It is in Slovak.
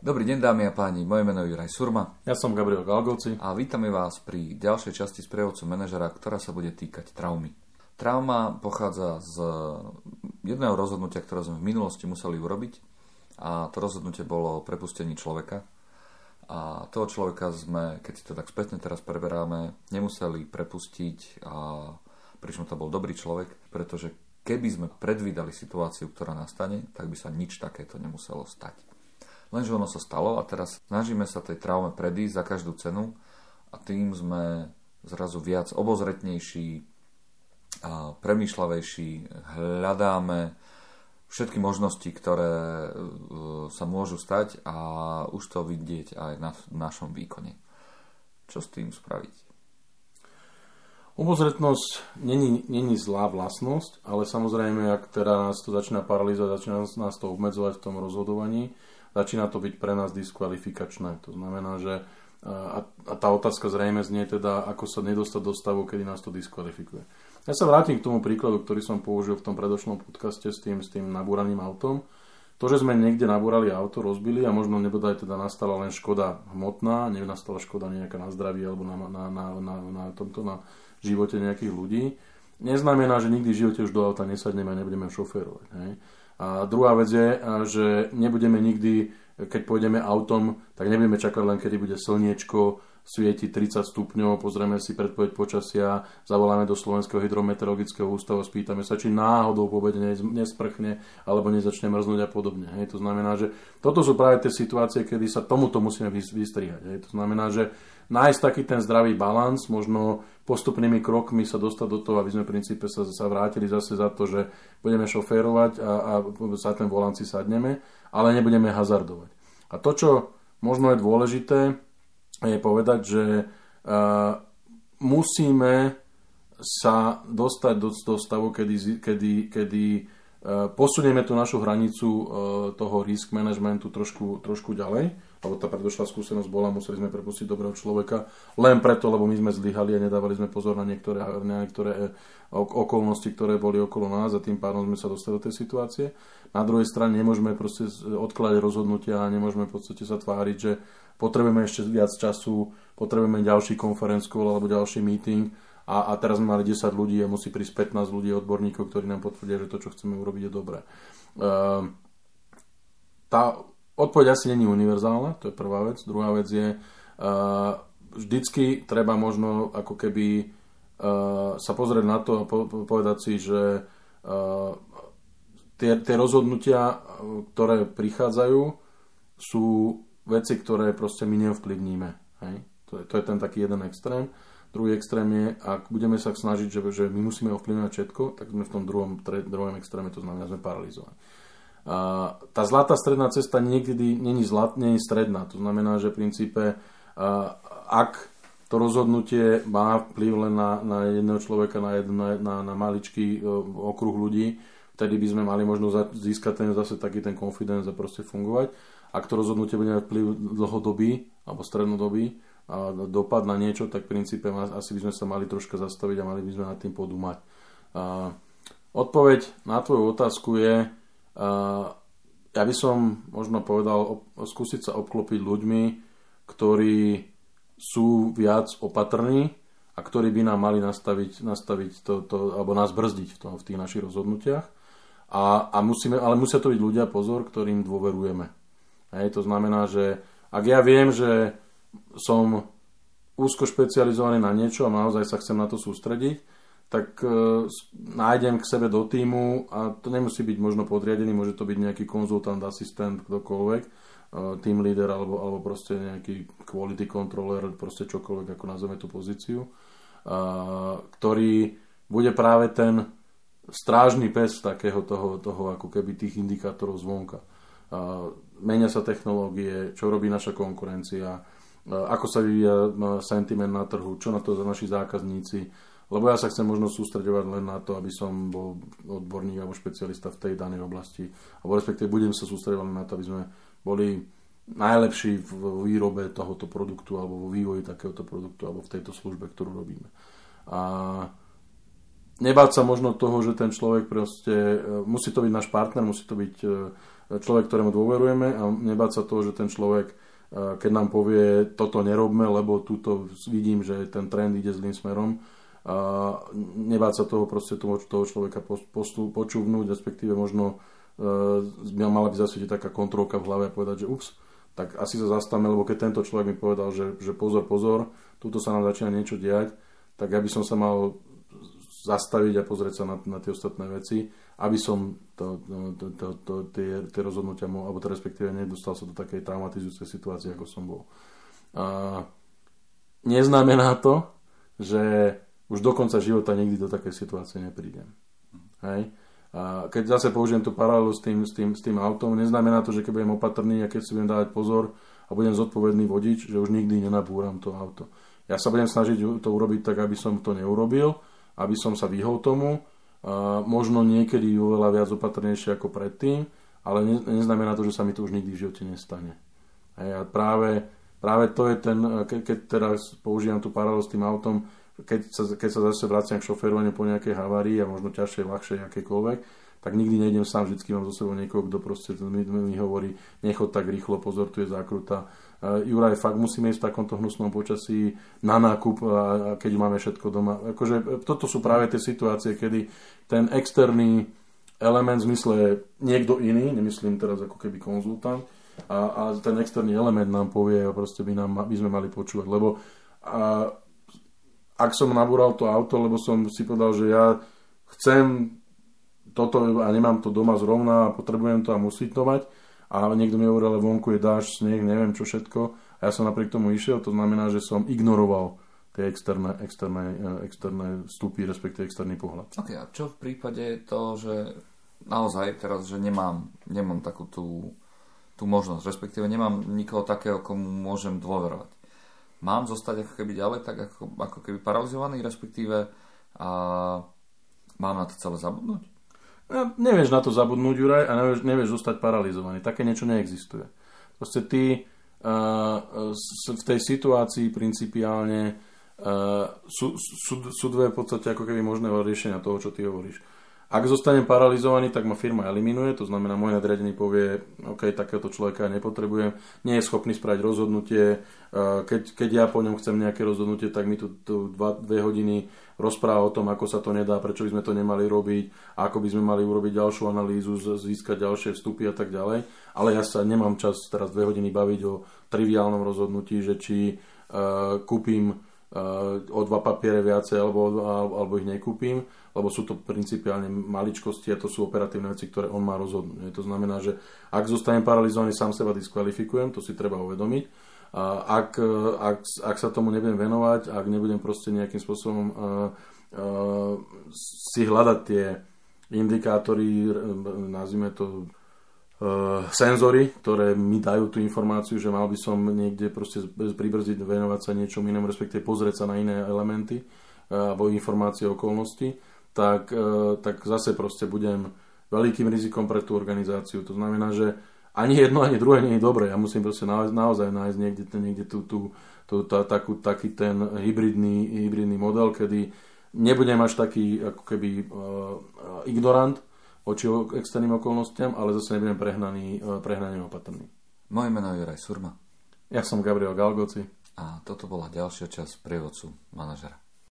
Dobrý deň dámy a páni, moje meno je Juraj Surma. Ja som Gabriel Galgoci. A vítame vás pri ďalšej časti sprievodcu manažera, ktorá sa bude týkať traumy. Trauma pochádza z jedného rozhodnutia, ktoré sme v minulosti museli urobiť a to rozhodnutie bolo prepustenie človeka. A toho človeka sme, keď si to tak spätne teraz preberáme, nemuseli prepustiť, a pričom to bol dobrý človek, pretože keby sme predvídali situáciu, ktorá nastane, tak by sa nič takéto nemuselo stať. Lenže ono sa stalo a teraz snažíme sa tej traume predísť za každú cenu a tým sme zrazu viac obozretnejší a premýšľavejší, hľadáme všetky možnosti, ktoré e, sa môžu stať a už to vidieť aj na našom výkone. Čo s tým spraviť? Obozretnosť není, není zlá vlastnosť, ale samozrejme, ak nás to začína paralizovať, začína nás to obmedzovať v tom rozhodovaní, začína to byť pre nás diskvalifikačné. To znamená, že a, tá otázka zrejme znie teda, ako sa nedostať do stavu, kedy nás to diskvalifikuje. Ja sa vrátim k tomu príkladu, ktorý som použil v tom predošlom podcaste s tým, s tým nabúraným autom. To, že sme niekde nabúrali auto, rozbili a možno nebodaj teda nastala len škoda hmotná, nenastala škoda nejaká na zdraví alebo na, na, na, na, na, tomto, na živote nejakých ľudí, neznamená, že nikdy v živote už do auta nesadneme a nebudeme šoférovať. Hej? A druhá vec je, že nebudeme nikdy, keď pôjdeme autom, tak nebudeme čakať len, kedy bude slniečko, svieti 30 stupňov, pozrieme si predpoveď počasia, zavoláme do Slovenského hydrometeorologického ústavu, spýtame sa, či náhodou po nesprchne alebo nezačne mrznúť a podobne. Hej. To znamená, že toto sú práve tie situácie, kedy sa tomuto musíme vystrihať. Hej. To znamená, že nájsť taký ten zdravý balans, možno postupnými krokmi sa dostať do toho, aby sme v princípe sa, sa vrátili zase za to, že budeme šoférovať a, a sa ten volant sadneme, ale nebudeme hazardovať. A to, čo možno je dôležité, je povedať, že uh, musíme sa dostať do, do stavu, kedy, kedy, kedy uh, posunieme tú našu hranicu uh, toho risk managementu trošku, trošku ďalej alebo tá predošlá skúsenosť bola, museli sme prepustiť dobrého človeka, len preto, lebo my sme zlyhali a nedávali sme pozor na niektoré, na niektoré e, okolnosti, ktoré boli okolo nás a tým pádom sme sa dostali do tej situácie. Na druhej strane nemôžeme proste odkladať rozhodnutia a nemôžeme v podstate sa tváriť, že potrebujeme ešte viac času, potrebujeme ďalší conference call alebo ďalší meeting a, a teraz sme mali 10 ľudí a musí prísť 15 ľudí odborníkov, ktorí nám potvrdia, že to, čo chceme urobiť, je dobré. Uh, tá Odpoveď asi není univerzálna, to je prvá vec. Druhá vec je, uh, vždycky treba možno ako keby uh, sa pozrieť na to a po, povedať si, že uh, tie, tie rozhodnutia, ktoré prichádzajú, sú veci, ktoré proste my neovplyvníme. Hej? To, je, to je ten taký jeden extrém. Druhý extrém je, ak budeme sa snažiť, že, že my musíme ovplyvňovať všetko, tak sme v tom druhom, tre, druhom extréme, to znamená, že sme paralizovaní tá zlatá stredná cesta niekedy není, zlat, není stredná. To znamená, že v princípe, ak to rozhodnutie má vplyv len na, na jedného človeka, na, jedno, na, na maličký e, okruh ľudí, vtedy by sme mali možno získať ten zase taký ten confidence a proste fungovať. Ak to rozhodnutie bude mať vplyv dlhodobý alebo strednodobý a dopad na niečo, tak v princípe asi by sme sa mali troška zastaviť a mali by sme nad tým podúmať. Odpoveď na tvoju otázku je, ja by som možno povedal skúsiť sa obklopiť ľuďmi, ktorí sú viac opatrní a ktorí by nám mali nastaviť, nastaviť to, to, alebo nás brzdiť v, tom, v tých našich rozhodnutiach. A, a musíme, ale musia to byť ľudia, pozor, ktorým dôverujeme. Hej, to znamená, že ak ja viem, že som úzko špecializovaný na niečo a naozaj sa chcem na to sústrediť, tak uh, nájdem k sebe do týmu a to nemusí byť možno podriadený, môže to byť nejaký konzultant, asistent, kdokoľvek, uh, team leader alebo, alebo proste nejaký quality controller, proste čokoľvek, ako nazveme tú pozíciu, ktorý bude práve ten strážny pes takého toho, toho ako keby tých indikátorov zvonka. Menia sa technológie, čo robí naša konkurencia, ako sa vyvíja sentiment na trhu, čo na to za naši zákazníci, lebo ja sa chcem možno sústredovať len na to, aby som bol odborník alebo špecialista v tej danej oblasti. Alebo respektíve budem sa sústredovať len na to, aby sme boli najlepší v výrobe tohoto produktu alebo vo vývoji takéhoto produktu alebo v tejto službe, ktorú robíme. A nebáť sa možno toho, že ten človek proste, e, musí to byť náš partner, musí to byť e, človek, ktorému dôverujeme a nebáť sa toho, že ten človek, e, keď nám povie, toto nerobme, lebo túto vidím, že ten trend ide zlým smerom, nebáť sa toho proste toho, toho človeka postu, počúvnuť, respektíve možno uh, mala by zasvietiť taká kontrolka v hlave a povedať, že ups, tak asi sa zastavme, lebo keď tento človek mi povedal, že, že pozor, pozor, túto sa nám začína niečo diať, tak ja by som sa mal zastaviť a pozrieť sa na, na tie ostatné veci, aby som to, to, to, to, tie, tie rozhodnutia mohol, alebo to respektíve nedostal sa do takej traumatizujúcej situácie, ako som bol. A neznamená to, že už do konca života nikdy do takej situácie neprídem. Hej? A keď zase použijem tú paralelu s tým, s, tým, s tým autom, neznamená to, že keď budem opatrný a keď si budem dávať pozor a budem zodpovedný vodič, že už nikdy nenabúram to auto. Ja sa budem snažiť to urobiť tak, aby som to neurobil, aby som sa vyhol tomu. A možno niekedy oveľa viac opatrnejšie ako predtým, ale ne, neznamená to, že sa mi to už nikdy v živote nestane. A práve, práve to je ten, ke, keď teraz používam tú paralelu s tým autom, keď sa, keď sa zase vraciam k šoferovaniu po nejakej havárii a možno ťažšej, ľahšej, akékoľvek, tak nikdy nejdem sám, vždy mám zo sebou niekoho, kto proste mi, mi hovorí, nechod tak rýchlo, pozor, tu je zákruta, uh, Juraj, fakt musíme ísť v takomto hnusnom počasí na nákup, a, a keď máme všetko doma. Akože, toto sú práve tie situácie, kedy ten externý element v zmysle niekto iný, nemyslím teraz ako keby konzultant, a, a ten externý element nám povie a proste by, nám, by sme mali počúvať, lebo a, ak som nabúral to auto, lebo som si povedal, že ja chcem toto a nemám to doma zrovna a potrebujem to a musí to mať, a niekto mi hovoril, ale vonku je dáž, sneh, neviem čo všetko. A ja som napriek tomu išiel, to znamená, že som ignoroval tie externé, externé, eh, externé vstupy, respektíve externý pohľad. Ok, a čo v prípade to, že naozaj teraz, že nemám, nemám takú tú, tú možnosť, respektíve nemám nikoho takého, komu môžem dôverovať. Mám zostať ako keby ďalej, tak ako, ako keby paralizovaný, respektíve a mám na to celé zabudnúť? No, nevieš na to zabudnúť, Juraj, a nevieš, nevieš zostať paralizovaný. Také niečo neexistuje. Proste ty uh, v tej situácii principiálne uh, sú, sú, sú dve v podstate ako keby možné riešenia toho, čo ty hovoríš. Ak zostanem paralizovaný, tak ma firma eliminuje, to znamená, môj nadriadený povie, OK, takéhoto človeka nepotrebujem, nie je schopný spraviť rozhodnutie, keď, keď ja po ňom chcem nejaké rozhodnutie, tak mi tu, tu dva, dve hodiny rozpráva o tom, ako sa to nedá, prečo by sme to nemali robiť, ako by sme mali urobiť ďalšiu analýzu, získať ďalšie vstupy a tak ďalej. Ale ja sa nemám čas teraz dve hodiny baviť o triviálnom rozhodnutí, že či uh, kúpim o dva papiere viacej alebo, alebo ich nekúpim lebo sú to principiálne maličkosti a to sú operatívne veci, ktoré on má rozhodnúť. To znamená, že ak zostanem paralizovaný, sám seba diskvalifikujem, to si treba uvedomiť. A ak, ak, ak sa tomu nebudem venovať, ak nebudem proste nejakým spôsobom uh, uh, si hľadať tie indikátory, nazvime to senzory, ktoré mi dajú tú informáciu, že mal by som niekde proste pribrziť, venovať sa niečomu inému, respektíve pozrieť sa na iné elementy uh, alebo informácie okolnosti, tak, e, tak zase proste budem veľkým rizikom pre tú organizáciu. To znamená, že ani jedno, ani druhé nie je dobré. Ja musím proste naozaj, naozaj nájsť niekde, niekde tú, tú, tú, tá, takú, taký ten hybridný, hybridný model, kedy nebudem až taký ako keby uh, ignorant voči externým okolnostiam, ale zase nebudem prehnaný, uh, prehnaný opatrný. Moje meno je Juraj Surma. Ja som Gabriel Galgoci. A toto bola ďalšia časť prievodcu manažera.